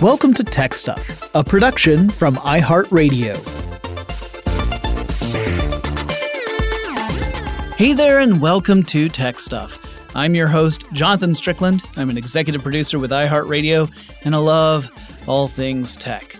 Welcome to Tech Stuff, a production from iHeartRadio. Hey there, and welcome to Tech Stuff. I'm your host, Jonathan Strickland. I'm an executive producer with iHeartRadio, and I love all things tech.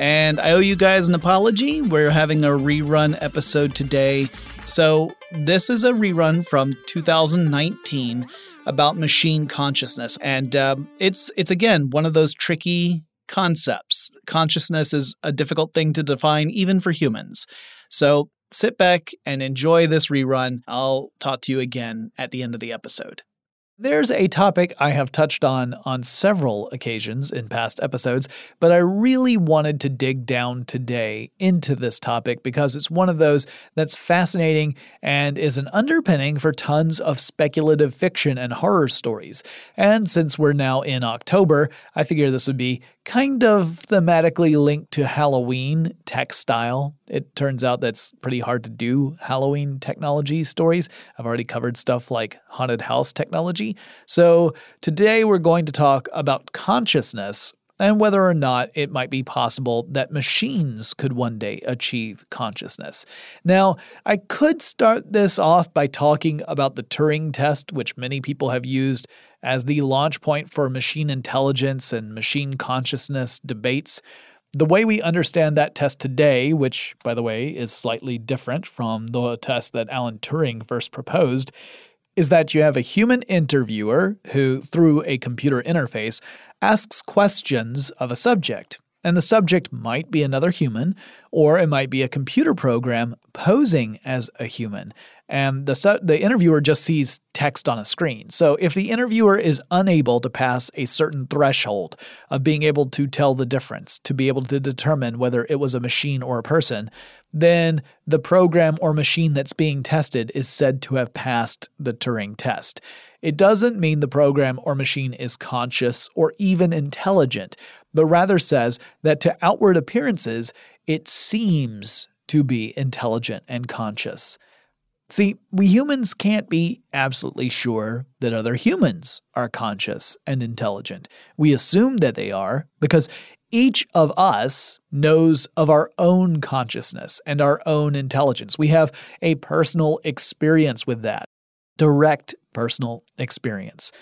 And I owe you guys an apology. We're having a rerun episode today. So, this is a rerun from 2019 about machine consciousness, and um, it's it's again one of those tricky concepts. Consciousness is a difficult thing to define even for humans. So sit back and enjoy this rerun. I'll talk to you again at the end of the episode. There's a topic I have touched on on several occasions in past episodes, but I really wanted to dig down today into this topic because it's one of those that's fascinating and is an underpinning for tons of speculative fiction and horror stories. And since we're now in October, I figure this would be kind of thematically linked to Halloween textile. It turns out that's pretty hard to do Halloween technology stories. I've already covered stuff like haunted house technology. So today we're going to talk about consciousness and whether or not it might be possible that machines could one day achieve consciousness. Now, I could start this off by talking about the Turing test, which many people have used as the launch point for machine intelligence and machine consciousness debates. The way we understand that test today, which, by the way, is slightly different from the test that Alan Turing first proposed, is that you have a human interviewer who, through a computer interface, asks questions of a subject. And the subject might be another human, or it might be a computer program posing as a human. And the, su- the interviewer just sees text on a screen. So if the interviewer is unable to pass a certain threshold of being able to tell the difference, to be able to determine whether it was a machine or a person, then the program or machine that's being tested is said to have passed the Turing test. It doesn't mean the program or machine is conscious or even intelligent, but rather says that to outward appearances, it seems to be intelligent and conscious. See, we humans can't be absolutely sure that other humans are conscious and intelligent. We assume that they are because each of us knows of our own consciousness and our own intelligence. We have a personal experience with that, direct personal experience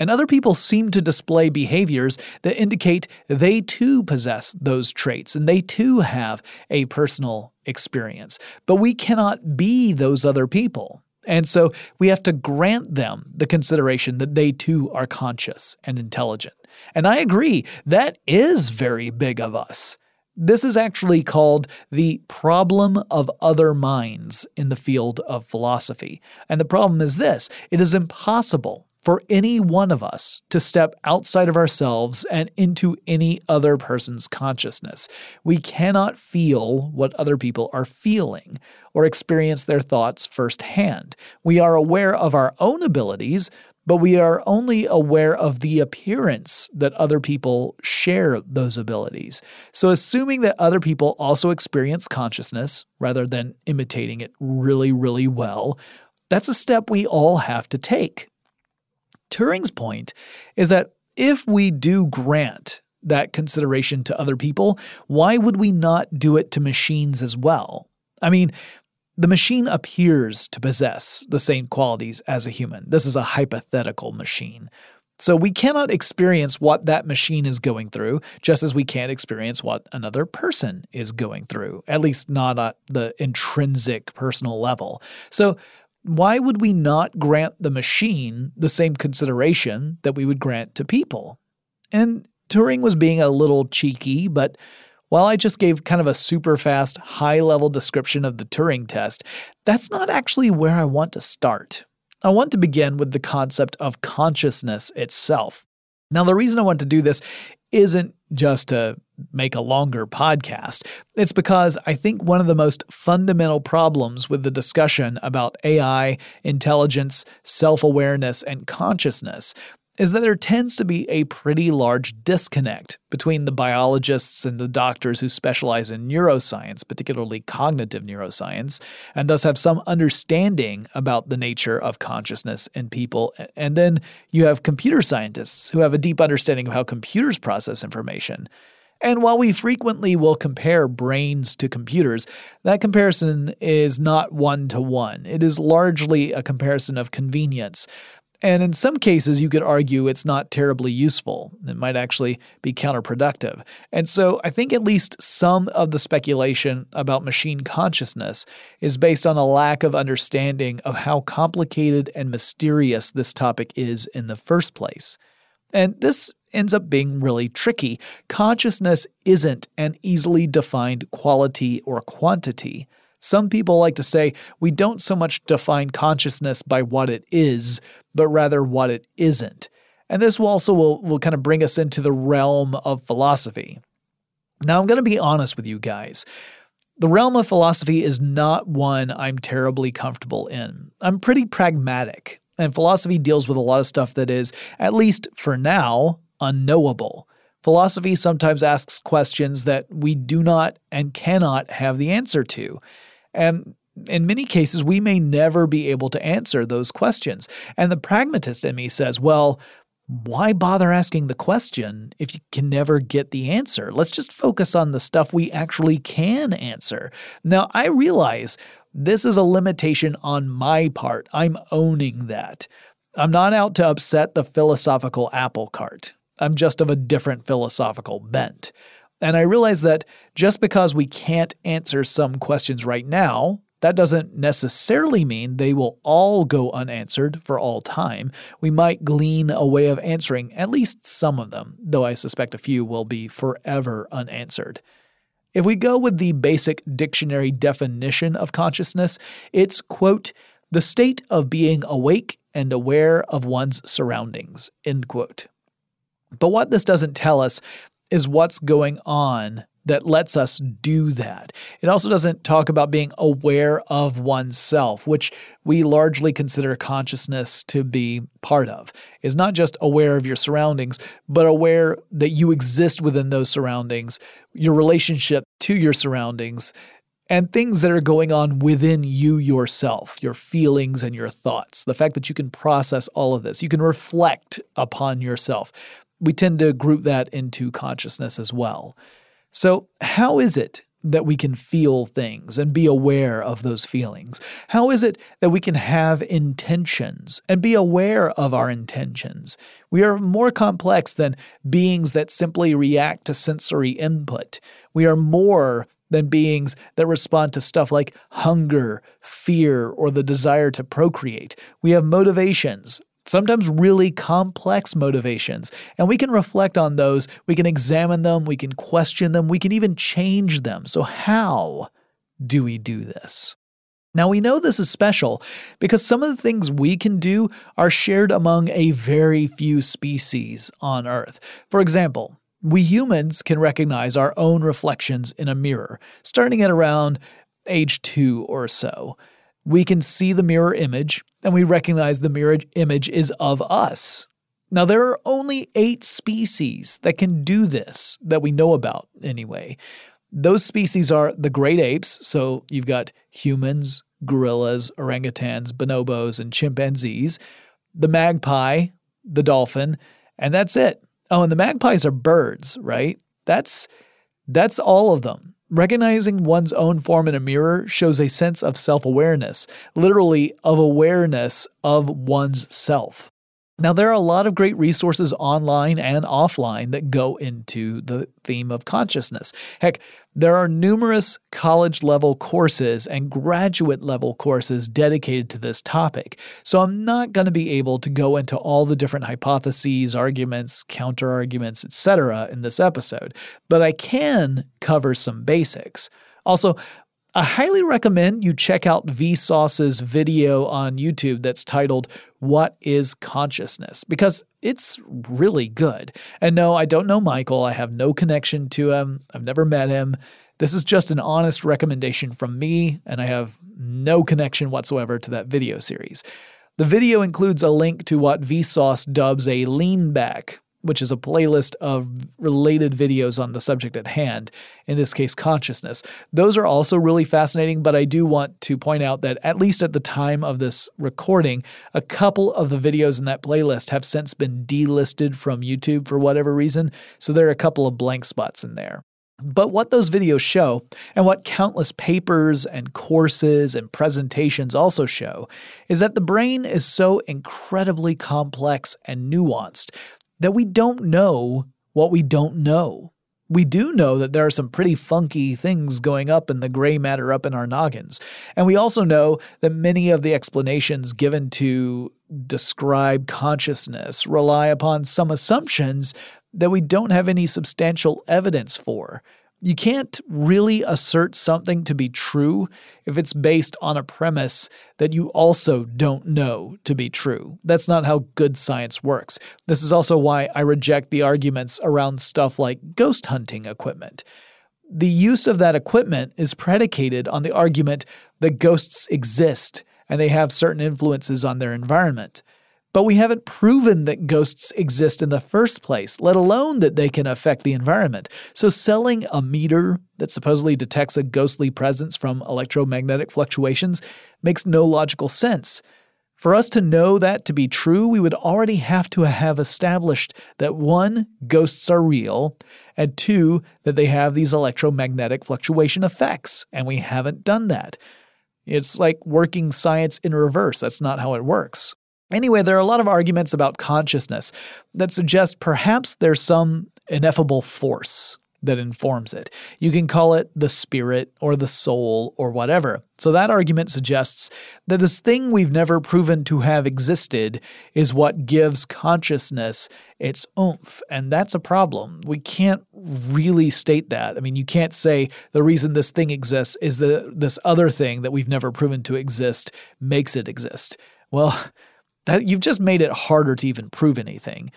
and other people seem to display behaviors that indicate they too possess those traits and they too have a personal experience. But we cannot be those other people. And so we have to grant them the consideration that they too are conscious and intelligent. And I agree, that is very big of us. This is actually called the problem of other minds in the field of philosophy. And the problem is this it is impossible for any one of us to step outside of ourselves and into any other person's consciousness. We cannot feel what other people are feeling or experience their thoughts firsthand. We are aware of our own abilities, but we are only aware of the appearance that other people share those abilities. So, assuming that other people also experience consciousness rather than imitating it really, really well, that's a step we all have to take. Turing's point is that if we do grant that consideration to other people, why would we not do it to machines as well? I mean, the machine appears to possess the same qualities as a human. This is a hypothetical machine. So we cannot experience what that machine is going through, just as we can't experience what another person is going through, at least not at the intrinsic personal level. So why would we not grant the machine the same consideration that we would grant to people? And Turing was being a little cheeky, but while I just gave kind of a super fast, high level description of the Turing test, that's not actually where I want to start. I want to begin with the concept of consciousness itself. Now, the reason I want to do this isn't just to make a longer podcast. It's because I think one of the most fundamental problems with the discussion about AI, intelligence, self awareness, and consciousness is that there tends to be a pretty large disconnect between the biologists and the doctors who specialize in neuroscience, particularly cognitive neuroscience, and thus have some understanding about the nature of consciousness in people. And then you have computer scientists who have a deep understanding of how computers process information. And while we frequently will compare brains to computers, that comparison is not one to one. It is largely a comparison of convenience. And in some cases, you could argue it's not terribly useful. It might actually be counterproductive. And so I think at least some of the speculation about machine consciousness is based on a lack of understanding of how complicated and mysterious this topic is in the first place. And this ends up being really tricky. Consciousness isn't an easily defined quality or quantity. Some people like to say we don't so much define consciousness by what it is, but rather what it isn't. And this will also will, will kind of bring us into the realm of philosophy. Now, I'm going to be honest with you guys. The realm of philosophy is not one I'm terribly comfortable in. I'm pretty pragmatic, and philosophy deals with a lot of stuff that is, at least for now, unknowable. Philosophy sometimes asks questions that we do not and cannot have the answer to. And in many cases, we may never be able to answer those questions. And the pragmatist in me says, well, why bother asking the question if you can never get the answer? Let's just focus on the stuff we actually can answer. Now, I realize this is a limitation on my part. I'm owning that. I'm not out to upset the philosophical apple cart. I'm just of a different philosophical bent. And I realize that just because we can't answer some questions right now, that doesn't necessarily mean they will all go unanswered for all time. We might glean a way of answering at least some of them, though I suspect a few will be forever unanswered. If we go with the basic dictionary definition of consciousness, it's, quote, the state of being awake and aware of one's surroundings, end quote. But what this doesn't tell us is what's going on that lets us do that. It also doesn't talk about being aware of oneself, which we largely consider consciousness to be part of. Is not just aware of your surroundings, but aware that you exist within those surroundings, your relationship to your surroundings, and things that are going on within you yourself, your feelings and your thoughts. The fact that you can process all of this, you can reflect upon yourself we tend to group that into consciousness as well. So, how is it that we can feel things and be aware of those feelings? How is it that we can have intentions and be aware of our intentions? We are more complex than beings that simply react to sensory input. We are more than beings that respond to stuff like hunger, fear, or the desire to procreate. We have motivations, sometimes really complex motivations. And we can reflect on those, we can examine them, we can question them, we can even change them. So, how do we do this? Now, we know this is special because some of the things we can do are shared among a very few species on Earth. For example, we humans can recognize our own reflections in a mirror, starting at around age two or so. We can see the mirror image and we recognize the mirror image is of us. Now, there are only eight species that can do this that we know about, anyway. Those species are the great apes, so you've got humans, gorillas, orangutans, bonobos, and chimpanzees, the magpie, the dolphin, and that's it. Oh, and the magpies are birds, right? That's that's all of them. Recognizing one's own form in a mirror shows a sense of self-awareness, literally of awareness of one's self. Now, there are a lot of great resources online and offline that go into the theme of consciousness. Heck, there are numerous college level courses and graduate level courses dedicated to this topic. So, I'm not going to be able to go into all the different hypotheses, arguments, counter arguments, etc. in this episode, but I can cover some basics. Also, I highly recommend you check out Vsauce's video on YouTube that's titled What is Consciousness? because it's really good. And no, I don't know Michael. I have no connection to him. I've never met him. This is just an honest recommendation from me, and I have no connection whatsoever to that video series. The video includes a link to what Vsauce dubs a lean back, which is a playlist of related videos on the subject at hand, in this case, consciousness. Those are also really fascinating, but I do want to point out that, at least at the time of this recording, a couple of the videos in that playlist have since been delisted from YouTube for whatever reason, so there are a couple of blank spots in there. But what those videos show, and what countless papers and courses and presentations also show, is that the brain is so incredibly complex and nuanced that we don't know what we don't know. We do know that there are some pretty funky things going up in the gray matter up in our noggins. And we also know that many of the explanations given to describe consciousness rely upon some assumptions that we don't have any substantial evidence for. You can't really assert something to be true if it's based on a premise that you also don't know to be true. That's not how good science works. This is also why I reject the arguments around stuff like ghost hunting equipment. The use of that equipment is predicated on the argument that ghosts exist and they have certain influences on their environment. But we haven't proven that ghosts exist in the first place, let alone that they can affect the environment. So, selling a meter that supposedly detects a ghostly presence from electromagnetic fluctuations makes no logical sense. For us to know that to be true, we would already have to have established that one, ghosts are real, and two, that they have these electromagnetic fluctuation effects, and we haven't done that. It's like working science in reverse. That's not how it works. Anyway, there are a lot of arguments about consciousness that suggest perhaps there's some ineffable force that informs it. You can call it the spirit or the soul or whatever. So that argument suggests that this thing we've never proven to have existed is what gives consciousness its oomph. And that's a problem. We can't really state that. I mean, you can't say the reason this thing exists is that this other thing that we've never proven to exist makes it exist. Well, that you've just made it harder to even prove anything.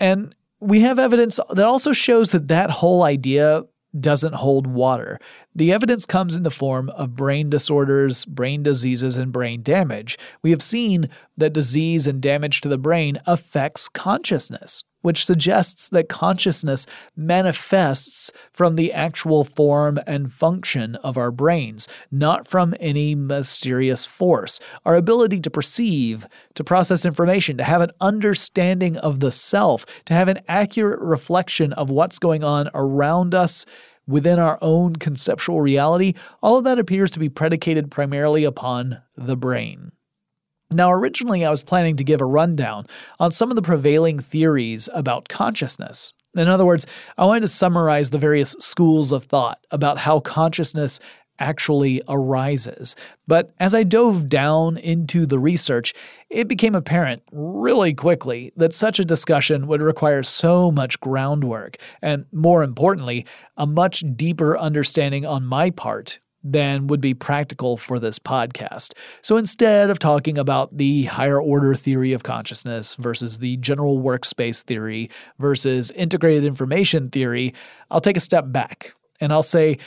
And we have evidence that also shows that that whole idea doesn't hold water. The evidence comes in the form of brain disorders, brain diseases, and brain damage. We have seen that disease and damage to the brain affects consciousness, which suggests that consciousness manifests from the actual form and function of our brains, not from any mysterious force. Our ability to perceive, to process information, to have an understanding of the self, to have an accurate reflection of what's going on around us within our own conceptual reality, all of that appears to be predicated primarily upon the brain. Now, originally, I was planning to give a rundown on some of the prevailing theories about consciousness. In other words, I wanted to summarize the various schools of thought about how consciousness actually arises. But as I dove down into the research, it became apparent really quickly that such a discussion would require so much groundwork, and more importantly, a much deeper understanding on my part than would be practical for this podcast. So instead of talking about the higher order theory of consciousness versus the general workspace theory versus integrated information theory, I'll take a step back and I'll say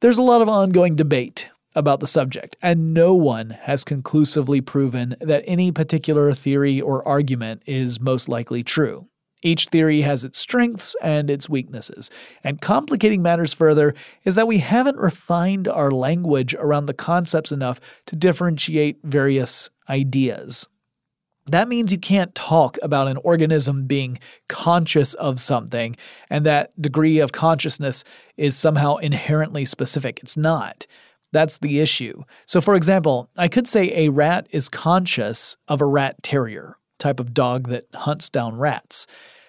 there's a lot of ongoing debate about the subject, and no one has conclusively proven that any particular theory or argument is most likely true. Each theory has its strengths and its weaknesses. And complicating matters further is that we haven't refined our language around the concepts enough to differentiate various ideas. That means you can't talk about an organism being conscious of something and that degree of consciousness is somehow inherently specific. It's not. That's the issue. So, for example, I could say a rat is conscious of a rat terrier, type of dog that hunts down rats.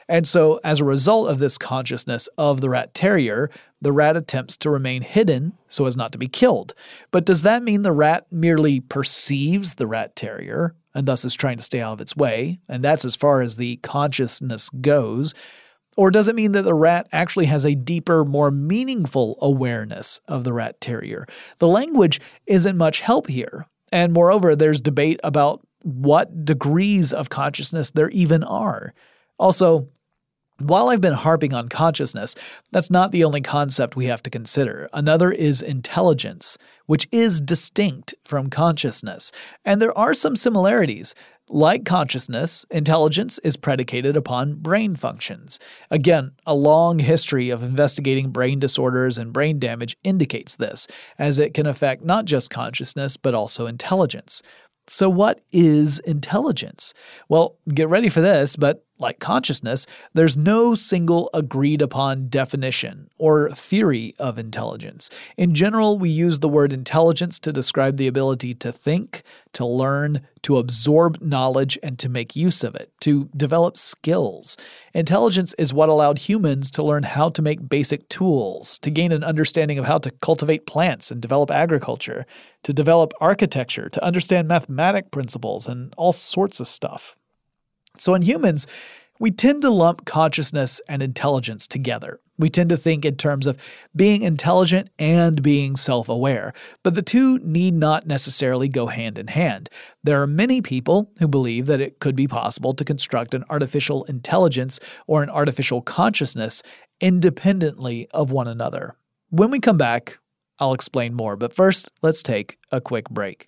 And so, as a result of this consciousness of the rat terrier, the rat attempts to remain hidden so as not to be killed. But does that mean the rat merely perceives the rat terrier and thus is trying to stay out of its way? And that's as far as the consciousness goes. Or does it mean that the rat actually has a deeper, more meaningful awareness of the rat terrier? The language isn't much help here. And moreover, there's debate about what degrees of consciousness there even are. Also, while I've been harping on consciousness, that's not the only concept we have to consider. Another is intelligence, which is distinct from consciousness. And there are some similarities. Like consciousness, intelligence is predicated upon brain functions. Again, a long history of investigating brain disorders and brain damage indicates this, as it can affect not just consciousness, but also intelligence. So, what is intelligence? Well, get ready for this, but like consciousness, there's no single agreed upon definition or theory of intelligence. In general, we use the word intelligence to describe the ability to think, to learn, to absorb knowledge, and to make use of it, to develop skills. Intelligence is what allowed humans to learn how to make basic tools, to gain an understanding of how to cultivate plants and develop agriculture, to develop architecture, to understand mathematic principles, and all sorts of stuff. So in humans, we tend to lump consciousness and intelligence together. We tend to think in terms of being intelligent and being self aware, but the two need not necessarily go hand in hand. There are many people who believe that it could be possible to construct an artificial intelligence or an artificial consciousness independently of one another. When we come back, I'll explain more, but first, let's take a quick break.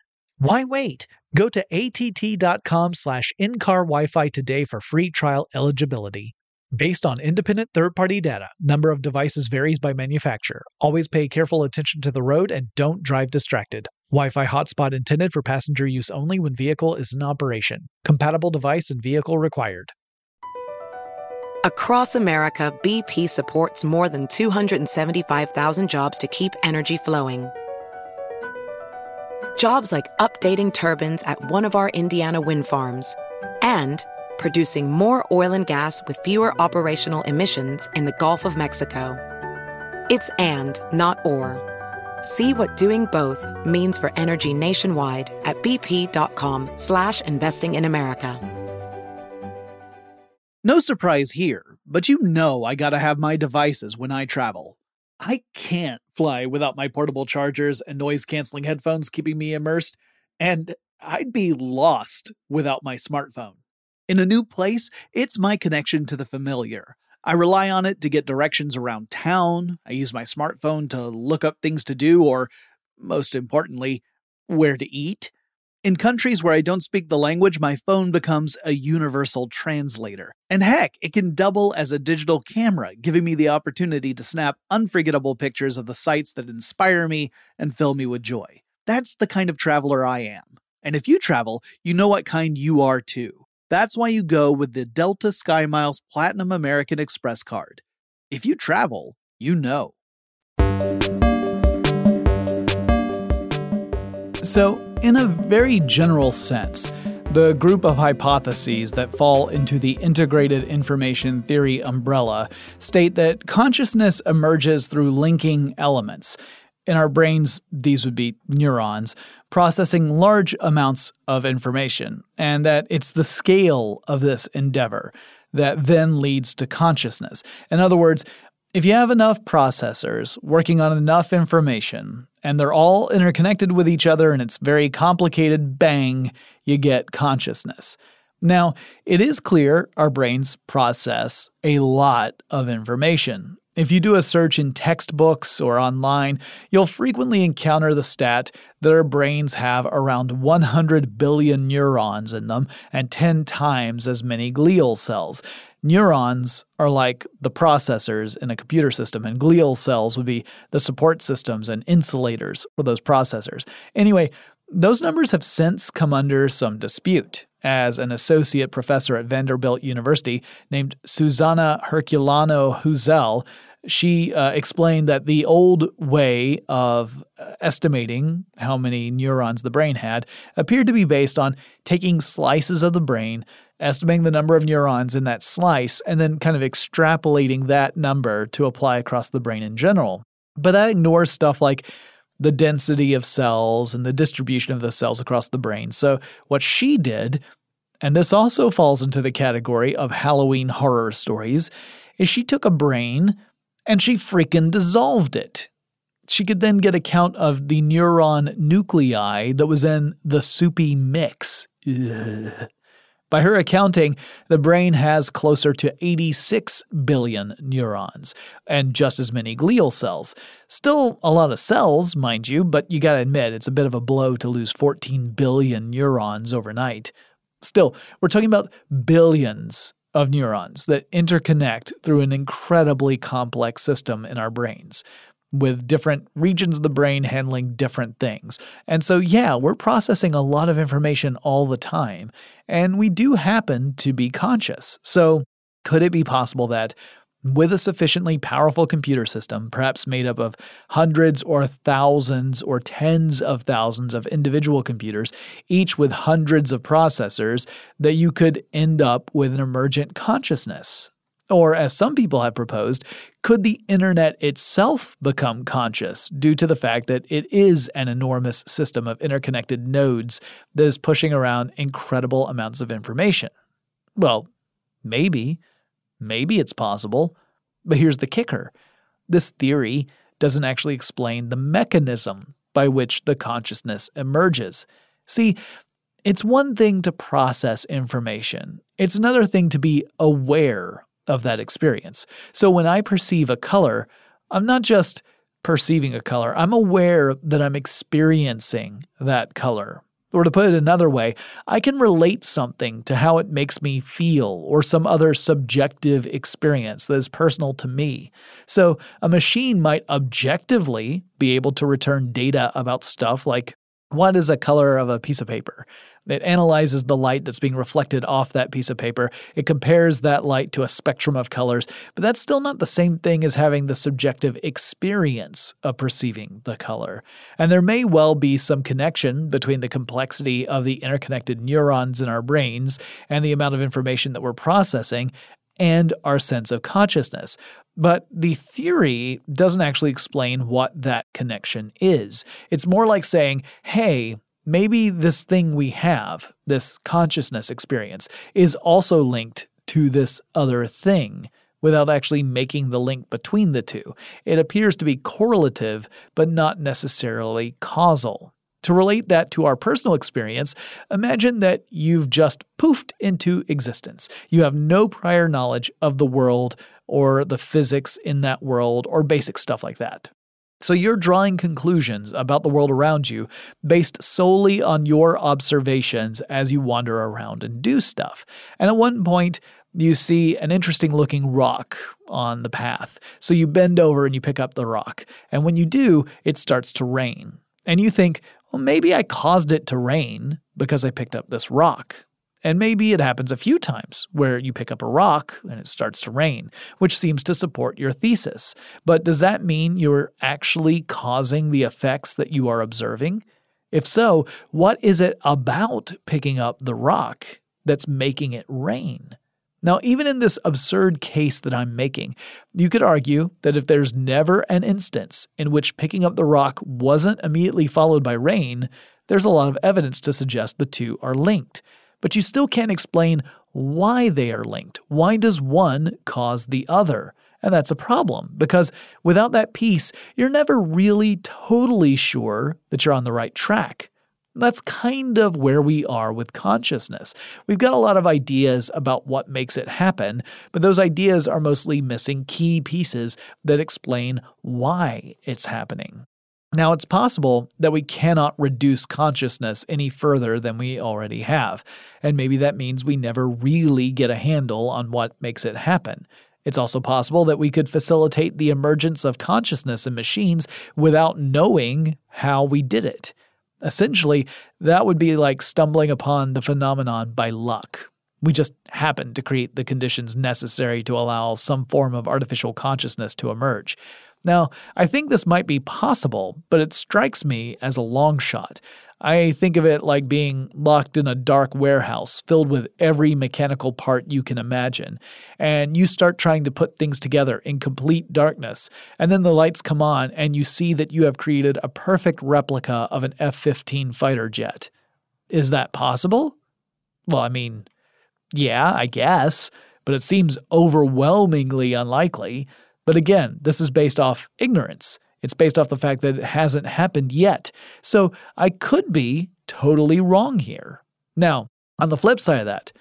Why wait? Go to att.com slash in-car Wi-Fi today for free trial eligibility. Based on independent third-party data, number of devices varies by manufacturer. Always pay careful attention to the road and don't drive distracted. Wi-Fi hotspot intended for passenger use only when vehicle is in operation. Compatible device and vehicle required. Across America, BP supports more than 275,000 jobs to keep energy flowing Jobs like updating turbines at one of our Indiana wind farms and producing more oil and gas with fewer operational emissions in the Gulf of Mexico. It's and, not or. See what doing both means for energy nationwide at bp.com slash investing in America. No surprise here, but you know I gotta have my devices when I travel. I can't fly without my portable chargers and noise canceling headphones keeping me immersed, and I'd be lost without my smartphone. In a new place, it's my connection to the familiar. I rely on it to get directions around town. I use my smartphone to look up things to do, or most importantly, where to eat. In countries where I don't speak the language, my phone becomes a universal translator. And heck, it can double as a digital camera, giving me the opportunity to snap unforgettable pictures of the sights that inspire me and fill me with joy. That's the kind of traveler I am. And if you travel, you know what kind you are too. That's why you go with the Delta SkyMiles Platinum American Express card. If you travel, you know. So, in a very general sense, the group of hypotheses that fall into the integrated information theory umbrella state that consciousness emerges through linking elements. In our brains, these would be neurons, processing large amounts of information, and that it's the scale of this endeavor that then leads to consciousness. In other words, if you have enough processors working on enough information, and they're all interconnected with each other and it's very complicated, bang, you get consciousness. Now, it is clear our brains process a lot of information. If you do a search in textbooks or online, you'll frequently encounter the stat that our brains have around 100 billion neurons in them and 10 times as many glial cells. Neurons are like the processors in a computer system, and glial cells would be the support systems and insulators for those processors. Anyway, those numbers have since come under some dispute, as an associate professor at Vanderbilt University named Suzana Herculano Houzel she uh, explained that the old way of uh, estimating how many neurons the brain had appeared to be based on taking slices of the brain estimating the number of neurons in that slice, and then kind of extrapolating that number to apply across the brain in general. But that ignores stuff like the density of cells and the distribution of the cells across the brain. So, what she did, and this also falls into the category of Halloween horror stories, is she took a brain and she freaking dissolved it. She could then get a count of the neuron nuclei that was in the soupy mix. Ugh. By her accounting, the brain has closer to 86 billion neurons and just as many glial cells. Still a lot of cells, mind you, but you gotta admit it's a bit of a blow to lose 14 billion neurons overnight. Still, we're talking about billions of neurons that interconnect through an incredibly complex system in our brains with different regions of the brain handling different things. And so, yeah, we're processing a lot of information all the time, and we do happen to be conscious. So, could it be possible that with a sufficiently powerful computer system, perhaps made up of hundreds or thousands or tens of thousands of individual computers, each with hundreds of processors, that you could end up with an emergent consciousness? Or, as some people have proposed, could the internet itself become conscious due to the fact that it is an enormous system of interconnected nodes that is pushing around incredible amounts of information? Well, maybe. Maybe it's possible. But here's the kicker this theory doesn't actually explain the mechanism by which the consciousness emerges. See, it's one thing to process information, it's another thing to be aware of that experience. So when I perceive a color, I'm not just perceiving a color, I'm aware that I'm experiencing that color. Or to put it another way, I can relate something to how it makes me feel or some other subjective experience that is personal to me. So a machine might objectively be able to return data about stuff like what is a color of a piece of paper? It analyzes the light that's being reflected off that piece of paper. It compares that light to a spectrum of colors, but that's still not the same thing as having the subjective experience of perceiving the color. And there may well be some connection between the complexity of the interconnected neurons in our brains and the amount of information that we're processing and our sense of consciousness. But the theory doesn't actually explain what that connection is. It's more like saying, hey, maybe this thing we have, this consciousness experience, is also linked to this other thing without actually making the link between the two. It appears to be correlative, but not necessarily causal. To relate that to our personal experience, imagine that you've just poofed into existence. You have no prior knowledge of the world or the physics in that world or basic stuff like that. So you're drawing conclusions about the world around you based solely on your observations as you wander around and do stuff. And at one point, you see an interesting looking rock on the path. So you bend over and you pick up the rock. And when you do, it starts to rain. And you think, well, maybe I caused it to rain because I picked up this rock. And maybe it happens a few times where you pick up a rock and it starts to rain, which seems to support your thesis. But does that mean you're actually causing the effects that you are observing? If so, what is it about picking up the rock that's making it rain? Now, even in this absurd case that I'm making, you could argue that if there's never an instance in which picking up the rock wasn't immediately followed by rain, there's a lot of evidence to suggest the two are linked. But you still can't explain why they are linked. Why does one cause the other? And that's a problem because without that piece, you're never really totally sure that you're on the right track. That's kind of where we are with consciousness. We've got a lot of ideas about what makes it happen, but those ideas are mostly missing key pieces that explain why it's happening. Now, it's possible that we cannot reduce consciousness any further than we already have, and maybe that means we never really get a handle on what makes it happen. It's also possible that we could facilitate the emergence of consciousness in machines without knowing how we did it. Essentially, that would be like stumbling upon the phenomenon by luck. We just happened to create the conditions necessary to allow some form of artificial consciousness to emerge. Now, I think this might be possible, but it strikes me as a long shot. I think of it like being locked in a dark warehouse filled with every mechanical part you can imagine. And you start trying to put things together in complete darkness. And then the lights come on, and you see that you have created a perfect replica of an F 15 fighter jet. Is that possible? Well, I mean, yeah, I guess, but it seems overwhelmingly unlikely. But again, this is based off ignorance. It's based off the fact that it hasn't happened yet. So I could be totally wrong here. Now, on the flip side of that,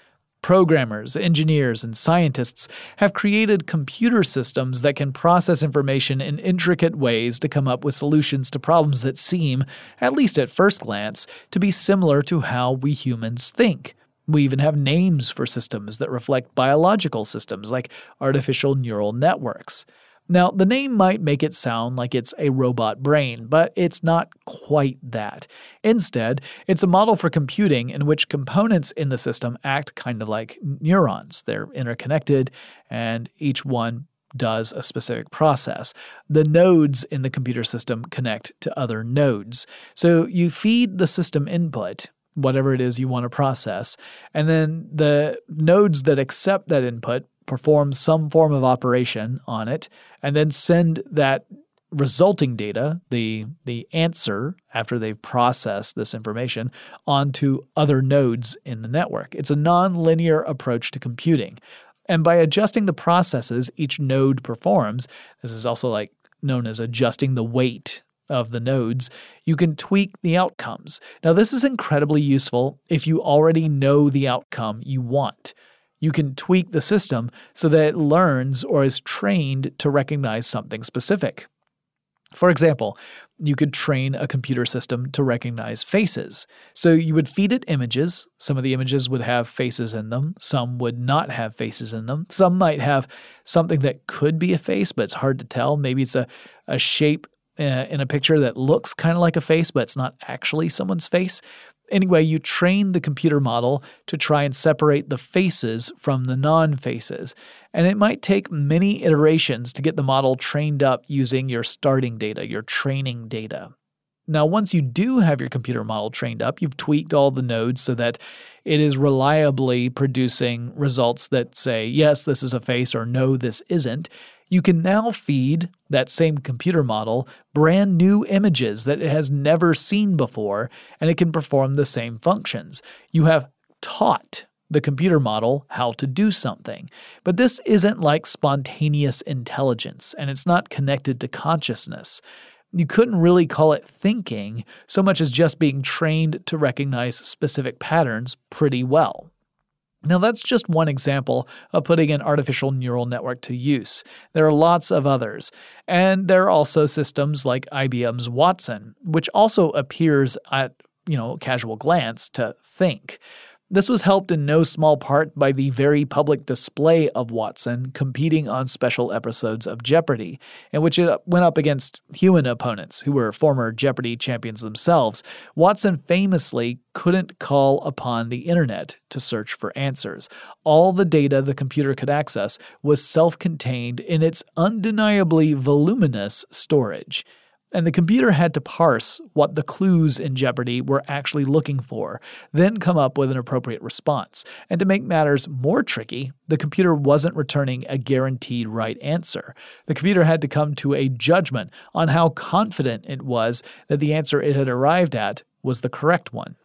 programmers, engineers, and scientists have created computer systems that can process information in intricate ways to come up with solutions to problems that seem, at least at first glance, to be similar to how we humans think. We even have names for systems that reflect biological systems like artificial neural networks. Now, the name might make it sound like it's a robot brain, but it's not quite that. Instead, it's a model for computing in which components in the system act kind of like neurons. They're interconnected, and each one does a specific process. The nodes in the computer system connect to other nodes. So you feed the system input, whatever it is you want to process, and then the nodes that accept that input perform some form of operation on it, and then send that resulting data, the the answer after they've processed this information, onto other nodes in the network. It's a nonlinear approach to computing. And by adjusting the processes each node performs, this is also like known as adjusting the weight of the nodes, you can tweak the outcomes. Now, this is incredibly useful if you already know the outcome you want you can tweak the system so that it learns or is trained to recognize something specific. For example, you could train a computer system to recognize faces. So you would feed it images. Some of the images would have faces in them, some would not have faces in them. Some might have something that could be a face, but it's hard to tell. Maybe it's a, a shape Uh, in a picture that looks kind of like a face, but it's not actually someone's face. Anyway, you train the computer model to try and separate the faces from the non faces. And it might take many iterations to get the model trained up using your starting data, your training data. Now, once you do have your computer model trained up, you've tweaked all the nodes so that it is reliably producing results that say, yes, this is a face, or no, this isn't you can now feed that same computer model brand new images that it has never seen before, and it can perform the same functions. You have taught the computer model how to do something. But this isn't like spontaneous intelligence, and it's not connected to consciousness. You couldn't really call it thinking so much as just being trained to recognize specific patterns pretty well. Now, that's just one example of putting an artificial neural network to use. There are lots of others. And there are also systems like IBM's Watson, which also appears at, you know, casual glance to think. This was helped in no small part by the very public display of Watson competing on special episodes of Jeopardy, in which it went up against human opponents who were former Jeopardy champions themselves. Watson famously couldn't call upon the internet to search for answers. All the data the computer could access was self contained in its undeniably voluminous storage and the computer had to parse what the clues in Jeopardy were actually looking for, then come up with an appropriate response. And to make matters more tricky, the computer wasn't returning a guaranteed right answer. The computer had to come to a judgment on how confident it was that the answer it had arrived at was the correct one.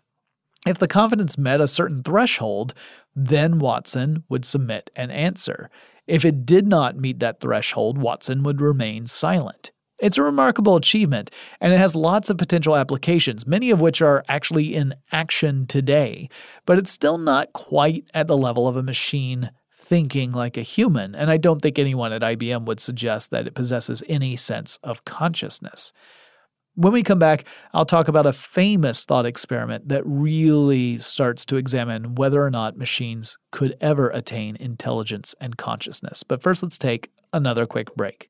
If the confidence met a certain threshold, then Watson would submit an answer. If it did not meet that threshold, Watson would remain silent. It's a remarkable achievement, and it has lots of potential applications, many of which are actually in action today, but it's still not quite at the level of a machine thinking like a human, and I don't think anyone at IBM would suggest that it possesses any sense of consciousness. When we come back, I'll talk about a famous thought experiment that really starts to examine whether or not machines could ever attain intelligence and consciousness. But first, let's take another quick break.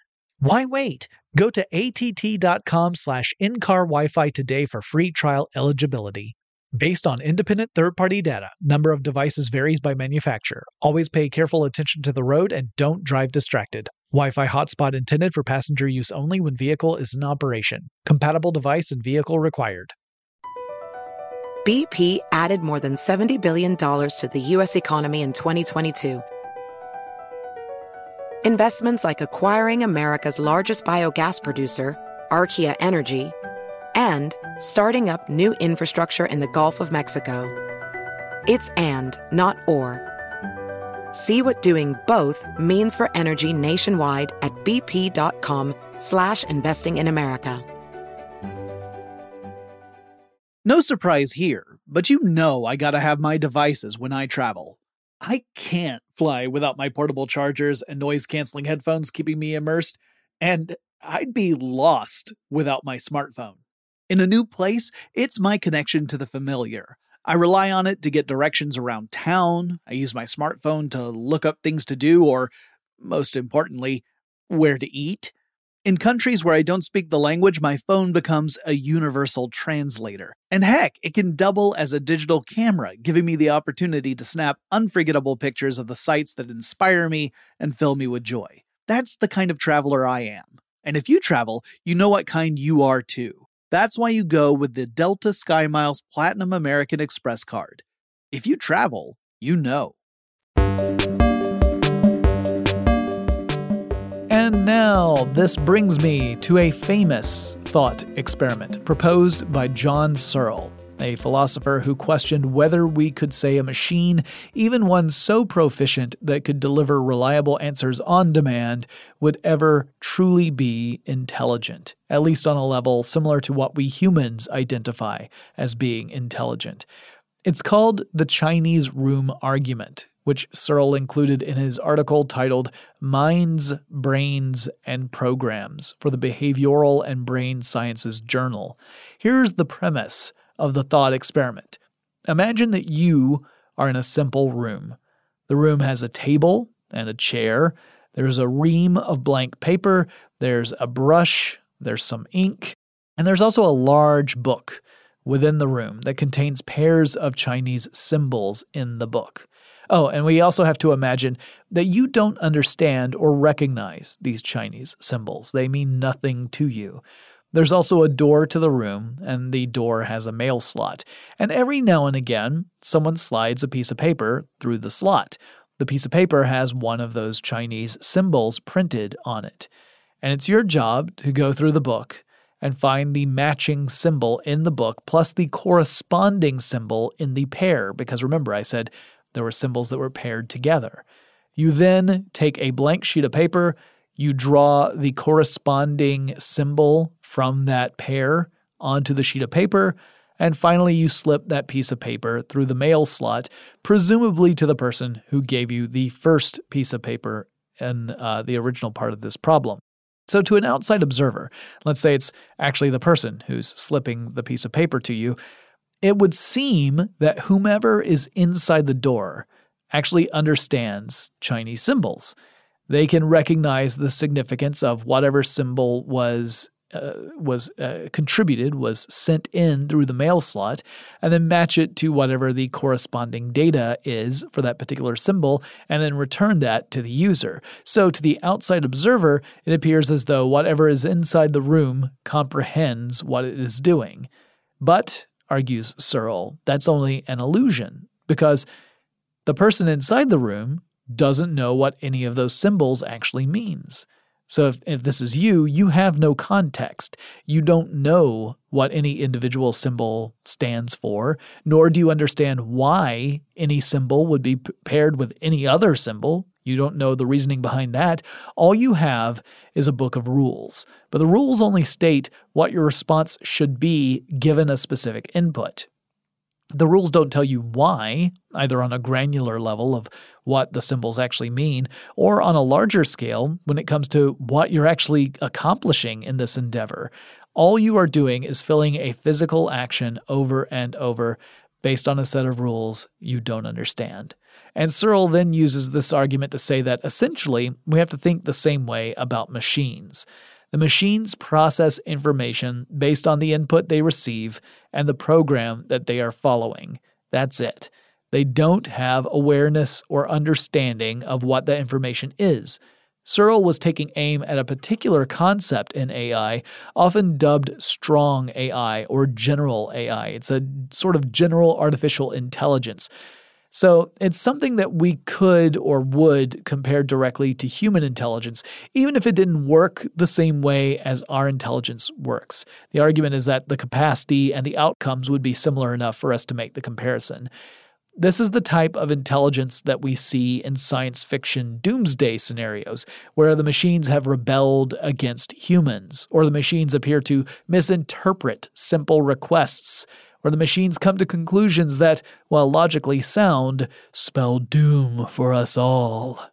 Why wait? Go to att.com slash in-car Wi-Fi today for free trial eligibility. Based on independent third-party data, number of devices varies by manufacturer. Always pay careful attention to the road and don't drive distracted. Wi-Fi hotspot intended for passenger use only when vehicle is in operation. Compatible device and vehicle required. BP added more than $70 billion to the U.S. economy in 2022 Investments like acquiring America's largest biogas producer, Archaea Energy, and starting up new infrastructure in the Gulf of Mexico. It's and, not or. See what doing both means for energy nationwide at bp.com slash investing in America. No surprise here, but you know I gotta have my devices when I travel. I can't fly without my portable chargers and noise canceling headphones keeping me immersed, and I'd be lost without my smartphone. In a new place, it's my connection to the familiar. I rely on it to get directions around town. I use my smartphone to look up things to do, or, most importantly, where to eat. In countries where I don't speak the language, my phone becomes a universal translator. And heck, it can double as a digital camera, giving me the opportunity to snap unforgettable pictures of the sights that inspire me and fill me with joy. That's the kind of traveler I am. And if you travel, you know what kind you are too. That's why you go with the Delta SkyMiles Platinum American Express card. If you travel, you know. And now, this brings me to a famous thought experiment proposed by John Searle, a philosopher who questioned whether we could say a machine, even one so proficient that could deliver reliable answers on demand, would ever truly be intelligent, at least on a level similar to what we humans identify as being intelligent. It's called the Chinese room argument, which Searle included in his article titled Minds, Brains, and Programs for the Behavioral and Brain Sciences Journal. Here's the premise of the thought experiment Imagine that you are in a simple room. The room has a table and a chair, there's a ream of blank paper, there's a brush, there's some ink, and there's also a large book within the room that contains pairs of Chinese symbols in the book. Oh, and we also have to imagine that you don't understand or recognize these Chinese symbols. They mean nothing to you. There's also a door to the room, and the door has a mail slot. And every now and again, someone slides a piece of paper through the slot. The piece of paper has one of those Chinese symbols printed on it. And it's your job to go through the book and find the matching symbol in the book plus the corresponding symbol in the pair, because remember, I said there were symbols that were paired together. You then take a blank sheet of paper, you draw the corresponding symbol from that pair onto the sheet of paper, and finally you slip that piece of paper through the mail slot, presumably to the person who gave you the first piece of paper in uh, the original part of this problem. So, to an outside observer, let's say it's actually the person who's slipping the piece of paper to you, it would seem that whomever is inside the door actually understands Chinese symbols. They can recognize the significance of whatever symbol was uh, was uh, contributed, was sent in through the mail slot, and then match it to whatever the corresponding data is for that particular symbol, and then return that to the user. So, to the outside observer, it appears as though whatever is inside the room comprehends what it is doing. But, argues Searle, that's only an illusion, because the person inside the room doesn't know what any of those symbols actually means. So if, if this is you, you have no context. You don't know what any individual symbol stands for, nor do you understand why any symbol would be paired with any other symbol. You don't know the reasoning behind that. All you have is a book of rules. But the rules only state what your response should be given a specific input. The rules don't tell you why, either on a granular level of what the symbols actually mean, or on a larger scale when it comes to what you're actually accomplishing in this endeavor. All you are doing is filling a physical action over and over based on a set of rules you don't understand. And Searle then uses this argument to say that essentially we have to think the same way about machines. The machines process information based on the input they receive and the program that they are following. That's it. They don't have awareness or understanding of what the information is. Searle was taking aim at a particular concept in AI, often dubbed strong AI or general AI. It's a sort of general artificial intelligence. So it's something that we could or would compare directly to human intelligence, even if it didn't work the same way as our intelligence works. The argument is that the capacity and the outcomes would be similar enough for us to make the comparison. This is the type of intelligence that we see in science fiction doomsday scenarios, where the machines have rebelled against humans, or the machines appear to misinterpret simple requests where the machines come to conclusions that, while logically sound, spell doom for us all.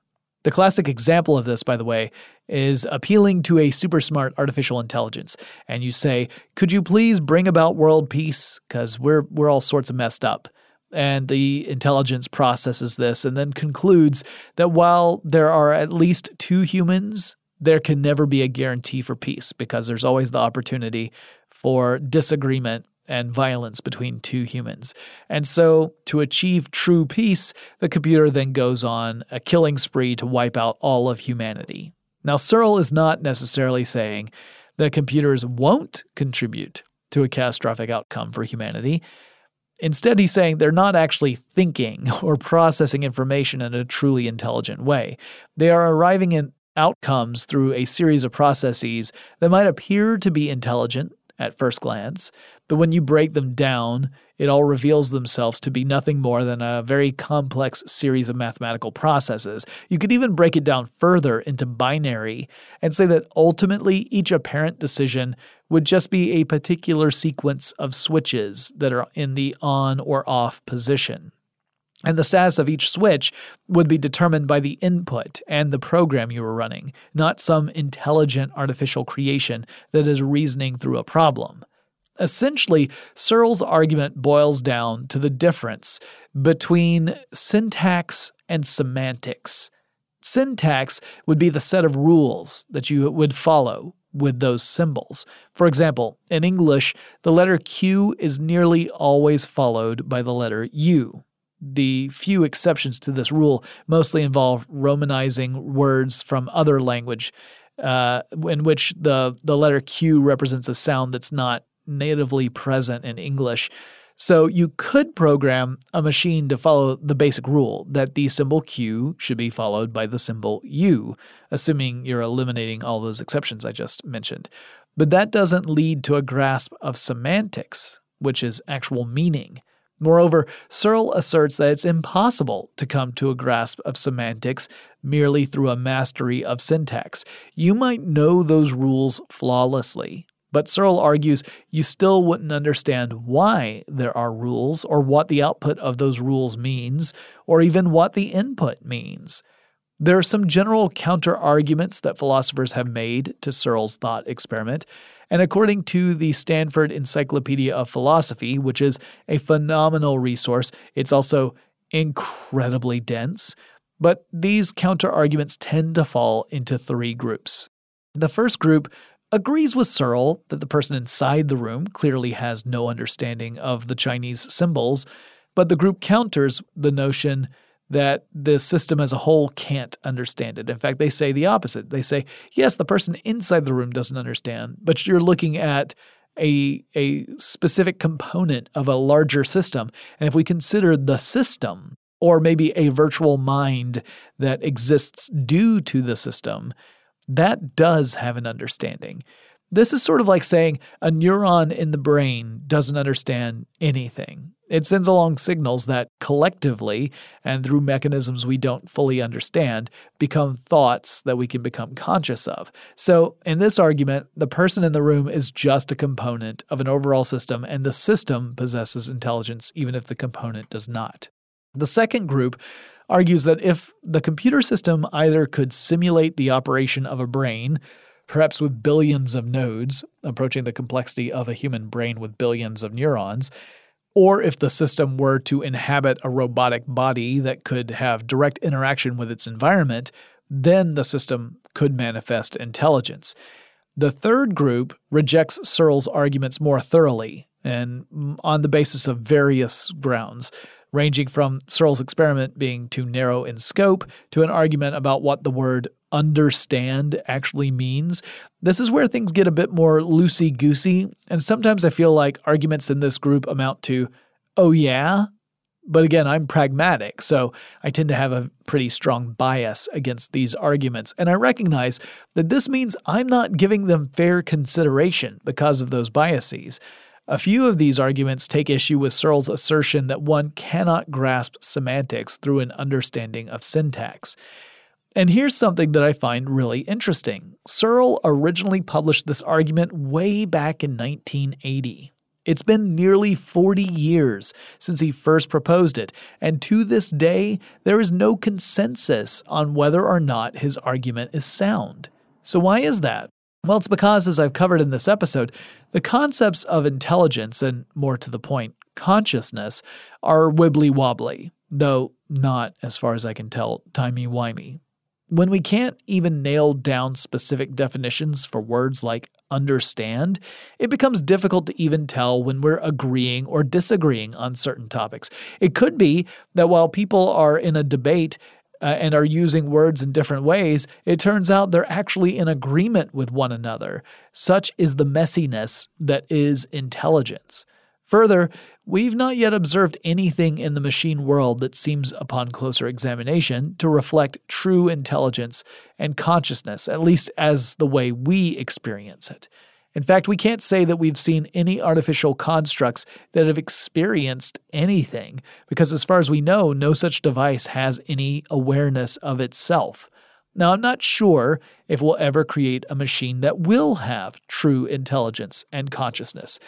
The classic example of this, by the way, is appealing to a super smart artificial intelligence, and you say, "Could you please bring about world peace? Because we're we're all sorts of messed up." And the intelligence processes this and then concludes that while there are at least two humans, there can never be a guarantee for peace because there's always the opportunity for disagreement and violence between two humans. And so, to achieve true peace, the computer then goes on a killing spree to wipe out all of humanity. Now, Searle is not necessarily saying that computers won't contribute to a catastrophic outcome for humanity. Instead, he's saying they're not actually thinking or processing information in a truly intelligent way. They are arriving at outcomes through a series of processes that might appear to be intelligent at first glance, but when you break them down, it all reveals themselves to be nothing more than a very complex series of mathematical processes. You could even break it down further into binary and say that ultimately each apparent decision would just be a particular sequence of switches that are in the on or off position. And the status of each switch would be determined by the input and the program you were running, not some intelligent artificial creation that is reasoning through a problem. Essentially, Searle's argument boils down to the difference between syntax and semantics. Syntax would be the set of rules that you would follow with those symbols. For example, in English, the letter Q is nearly always followed by the letter U. The few exceptions to this rule mostly involve romanizing words from other language uh, in which the the letter Q represents a sound that's not natively present in English. So you could program a machine to follow the basic rule that the symbol Q should be followed by the symbol U, assuming you're eliminating all those exceptions I just mentioned. But that doesn't lead to a grasp of semantics, which is actual meaning. Moreover, Searle asserts that it's impossible to come to a grasp of semantics merely through a mastery of syntax. You might know those rules flawlessly, but Searle argues you still wouldn't understand why there are rules, or what the output of those rules means, or even what the input means. There are some general counter arguments that philosophers have made to Searle's thought experiment, and according to the Stanford Encyclopedia of Philosophy, which is a phenomenal resource, it's also incredibly dense. But these counter arguments tend to fall into three groups. The first group agrees with Searle that the person inside the room clearly has no understanding of the Chinese symbols, but the group counters the notion that the system as a whole can't understand it. In fact, they say the opposite. They say, yes, the person inside the room doesn't understand, but you're looking at a, a specific component of a larger system. And if we consider the system, or maybe a virtual mind that exists due to the system, that does have an understanding. This is sort of like saying a neuron in the brain doesn't understand anything. It sends along signals that collectively, and through mechanisms we don't fully understand, become thoughts that we can become conscious of. So, in this argument, the person in the room is just a component of an overall system, and the system possesses intelligence even if the component does not. The second group argues that if the computer system either could simulate the operation of a brain, perhaps with billions of nodes, approaching the complexity of a human brain with billions of neurons, or if the system were to inhabit a robotic body that could have direct interaction with its environment, then the system could manifest intelligence. The third group rejects Searle's arguments more thoroughly and mm, on the basis of various grounds ranging from Searle's experiment being too narrow in scope to an argument about what the word understand actually means. This is where things get a bit more loosey goosey, and sometimes I feel like arguments in this group amount to, oh yeah? But again, I'm pragmatic, so I tend to have a pretty strong bias against these arguments, and I recognize that this means I'm not giving them fair consideration because of those biases. A few of these arguments take issue with Searle's assertion that one cannot grasp semantics through an understanding of syntax. And here's something that I find really interesting. Searle originally published this argument way back in 1980. It's been nearly 40 years since he first proposed it, and to this day, there is no consensus on whether or not his argument is sound. So, why is that? Well, it's because, as I've covered in this episode, the concepts of intelligence and, more to the point, consciousness are wibbly wobbly, though not, as far as I can tell, timey wimey. When we can't even nail down specific definitions for words like understand, it becomes difficult to even tell when we're agreeing or disagreeing on certain topics. It could be that while people are in a debate, uh, and are using words in different ways, it turns out they're actually in agreement with one another. Such is the messiness that is intelligence. Further, we've not yet observed anything in the machine world that seems, upon closer examination, to reflect true intelligence and consciousness, at least as the way we experience it. In fact, we can't say that we've seen any artificial constructs that have experienced anything, because as far as we know, no such device has any awareness of itself. Now, I'm not sure if we'll ever create a machine that will have true intelligence and consciousness,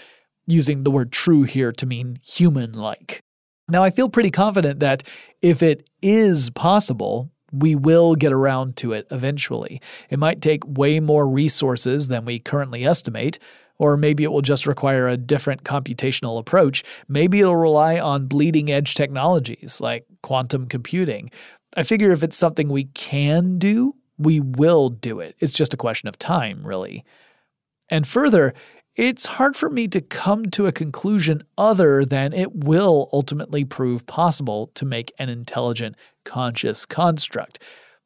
using the word true here to mean human like. Now, I feel pretty confident that if it is possible, we will get around to it eventually. It might take way more resources than we currently estimate, or maybe it will just require a different computational approach. Maybe it'll rely on bleeding edge technologies like quantum computing. I figure if it's something we can do, we will do it. It's just a question of time, really. And further, it's hard for me to come to a conclusion other than it will ultimately prove possible to make an intelligent, conscious construct.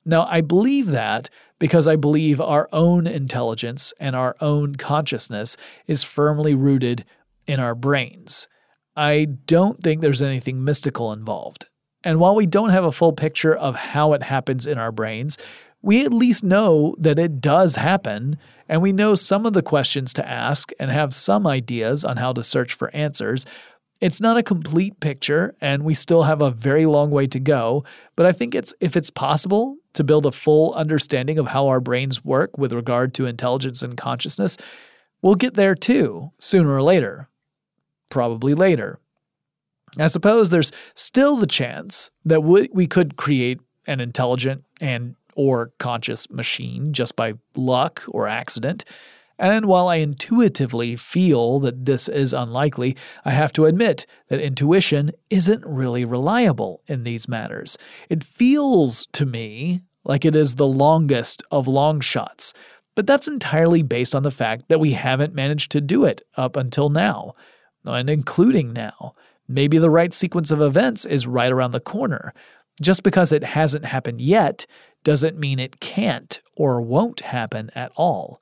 Now, I believe that because I believe our own intelligence and our own consciousness is firmly rooted in our brains. I don't think there's anything mystical involved. And while we don't have a full picture of how it happens in our brains, we at least know that it does happen, and we know some of the questions to ask and have some ideas on how to search for answers. It's not a complete picture, and we still have a very long way to go, but I think it's if it's possible to build a full understanding of how our brains work with regard to intelligence and consciousness, we'll get there too, sooner or later. Probably later. I suppose there's still the chance that we could create an intelligent and or conscious machine just by luck or accident. And while I intuitively feel that this is unlikely, I have to admit that intuition isn't really reliable in these matters. It feels to me like it is the longest of long shots, but that's entirely based on the fact that we haven't managed to do it up until now, and including now. Maybe the right sequence of events is right around the corner. Just because it hasn't happened yet doesn't mean it can't or won't happen at all.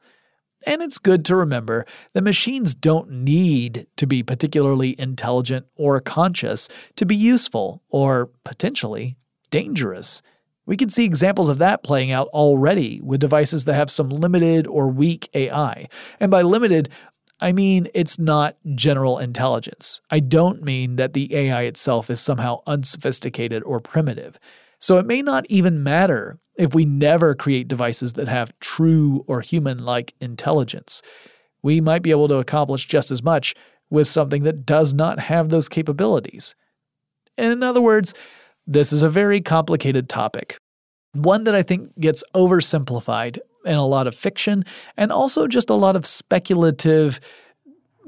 And it's good to remember that machines don't need to be particularly intelligent or conscious to be useful or potentially dangerous. We can see examples of that playing out already with devices that have some limited or weak AI. And by limited, I mean it's not general intelligence. I don't mean that the AI itself is somehow unsophisticated or primitive. So it may not even matter if we never create devices that have true or human like intelligence. We might be able to accomplish just as much with something that does not have those capabilities. In other words, this is a very complicated topic, one that I think gets oversimplified in a lot of fiction and also just a lot of speculative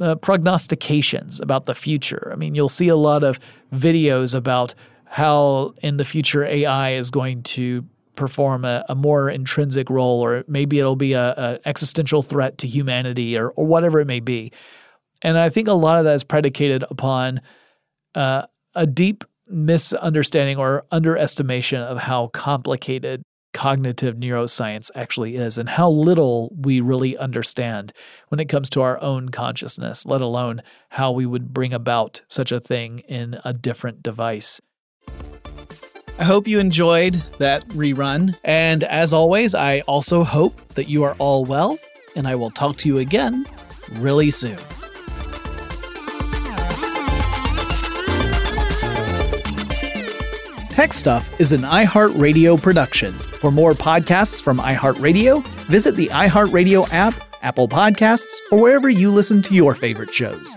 uh, prognostications about the future. I mean, you'll see a lot of videos about how in the future AI is going to perform a, a more intrinsic role, or maybe it'll be a, existential threat to humanity, or or whatever it may be. And I think a lot of that is predicated upon uh, a deep misunderstanding or underestimation of how complicated cognitive neuroscience actually is and how little we really understand when it comes to our own consciousness, let alone how we would bring about such a thing in a different device. I hope you enjoyed that rerun. And as always, I also hope that you are all well, and I will talk to you again really soon. Tech Stuff is an iHeartRadio production. For more podcasts from iHeartRadio, visit the iHeartRadio app, Apple Podcasts, or wherever you listen to your favorite shows.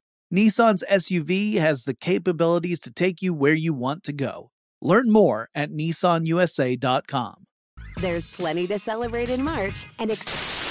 Nissan's SUV has the capabilities to take you where you want to go. Learn more at nissanusa.com. There's plenty to celebrate in March and ex-